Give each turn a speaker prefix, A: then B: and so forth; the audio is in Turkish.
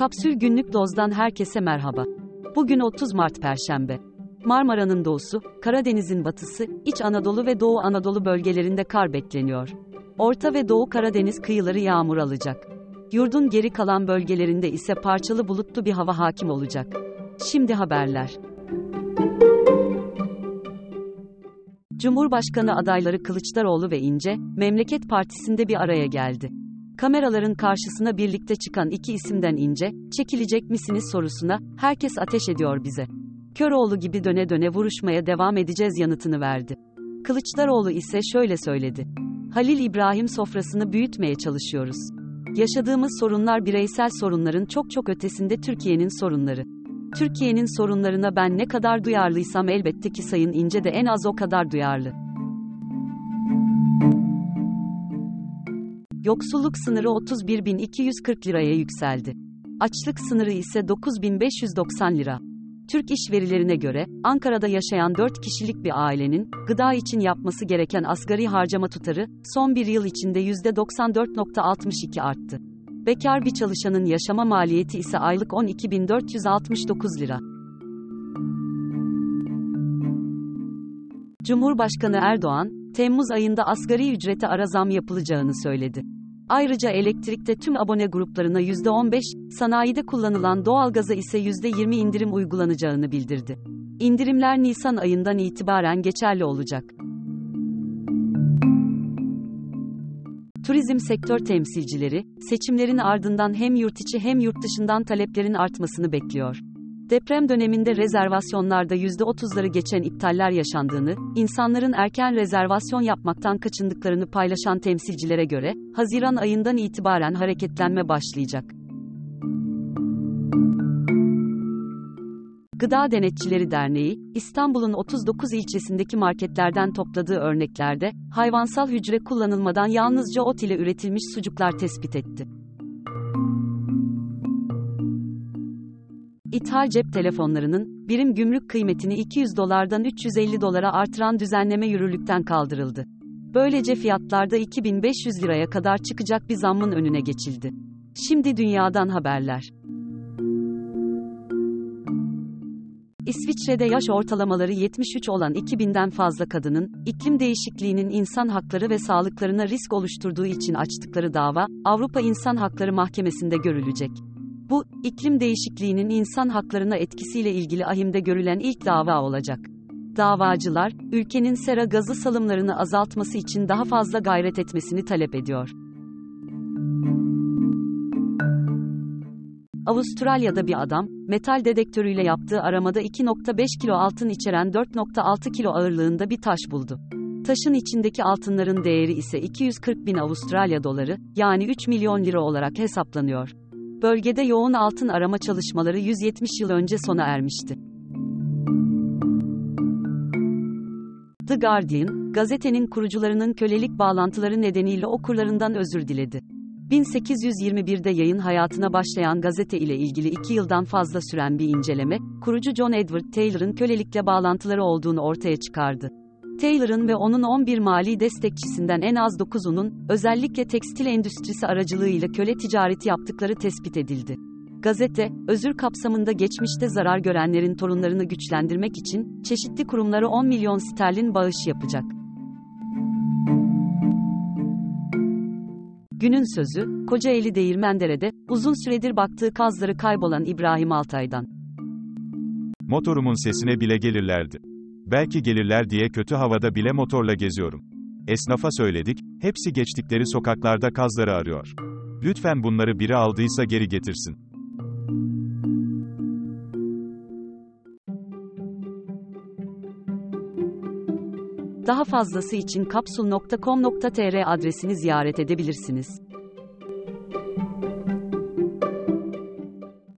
A: Kapsül Günlük Doz'dan herkese merhaba. Bugün 30 Mart Perşembe. Marmara'nın doğusu, Karadeniz'in batısı, İç Anadolu ve Doğu Anadolu bölgelerinde kar bekleniyor. Orta ve Doğu Karadeniz kıyıları yağmur alacak. Yurdun geri kalan bölgelerinde ise parçalı bulutlu bir hava hakim olacak. Şimdi haberler. Cumhurbaşkanı adayları Kılıçdaroğlu ve İnce, Memleket Partisi'nde bir araya geldi. Kameraların karşısına birlikte çıkan iki isimden ince, çekilecek misiniz sorusuna, herkes ateş ediyor bize. Köroğlu gibi döne döne vuruşmaya devam edeceğiz yanıtını verdi. Kılıçdaroğlu ise şöyle söyledi. Halil İbrahim sofrasını büyütmeye çalışıyoruz. Yaşadığımız sorunlar bireysel sorunların çok çok ötesinde Türkiye'nin sorunları. Türkiye'nin sorunlarına ben ne kadar duyarlıysam elbette ki Sayın İnce de en az o kadar duyarlı. Yoksulluk sınırı 31.240 liraya yükseldi. Açlık sınırı ise 9.590 lira. Türk İş verilerine göre, Ankara'da yaşayan 4 kişilik bir ailenin, gıda için yapması gereken asgari harcama tutarı, son bir yıl içinde %94.62 arttı. Bekar bir çalışanın yaşama maliyeti ise aylık 12.469 lira. Cumhurbaşkanı Erdoğan, Temmuz ayında asgari ücrete ara zam yapılacağını söyledi. Ayrıca elektrikte tüm abone gruplarına %15, sanayide kullanılan doğalgaza ise %20 indirim uygulanacağını bildirdi. İndirimler Nisan ayından itibaren geçerli olacak. Turizm sektör temsilcileri, seçimlerin ardından hem yurt içi hem yurt dışından taleplerin artmasını bekliyor. Deprem döneminde rezervasyonlarda %30'ları geçen iptaller yaşandığını, insanların erken rezervasyon yapmaktan kaçındıklarını paylaşan temsilcilere göre, Haziran ayından itibaren hareketlenme başlayacak. Gıda Denetçileri Derneği, İstanbul'un 39 ilçesindeki marketlerden topladığı örneklerde, hayvansal hücre kullanılmadan yalnızca ot ile üretilmiş sucuklar tespit etti. İthal cep telefonlarının, birim gümrük kıymetini 200 dolardan 350 dolara artıran düzenleme yürürlükten kaldırıldı. Böylece fiyatlarda 2500 liraya kadar çıkacak bir zammın önüne geçildi. Şimdi dünyadan haberler. İsviçre'de yaş ortalamaları 73 olan 2000'den fazla kadının, iklim değişikliğinin insan hakları ve sağlıklarına risk oluşturduğu için açtıkları dava, Avrupa İnsan Hakları Mahkemesi'nde görülecek. Bu, iklim değişikliğinin insan haklarına etkisiyle ilgili ahimde görülen ilk dava olacak. Davacılar, ülkenin sera gazı salımlarını azaltması için daha fazla gayret etmesini talep ediyor. Avustralya'da bir adam, metal dedektörüyle yaptığı aramada 2.5 kilo altın içeren 4.6 kilo ağırlığında bir taş buldu. Taşın içindeki altınların değeri ise 240 bin Avustralya doları, yani 3 milyon lira olarak hesaplanıyor. Bölgede yoğun altın arama çalışmaları 170 yıl önce sona ermişti. The Guardian, gazetenin kurucularının kölelik bağlantıları nedeniyle okurlarından özür diledi. 1821'de yayın hayatına başlayan gazete ile ilgili iki yıldan fazla süren bir inceleme, kurucu John Edward Taylor'ın kölelikle bağlantıları olduğunu ortaya çıkardı. Taylor'ın ve onun 11 mali destekçisinden en az 9'unun, özellikle tekstil endüstrisi aracılığıyla köle ticareti yaptıkları tespit edildi. Gazete, özür kapsamında geçmişte zarar görenlerin torunlarını güçlendirmek için, çeşitli kurumlara 10 milyon sterlin bağış yapacak. Günün sözü, Kocaeli Değirmendere'de, uzun süredir baktığı kazları kaybolan İbrahim Altay'dan.
B: Motorumun sesine bile gelirlerdi. Belki gelirler diye kötü havada bile motorla geziyorum. Esnafa söyledik, hepsi geçtikleri sokaklarda kazları arıyor. Lütfen bunları biri aldıysa geri getirsin.
A: Daha fazlası için kapsul.com.tr adresini ziyaret edebilirsiniz.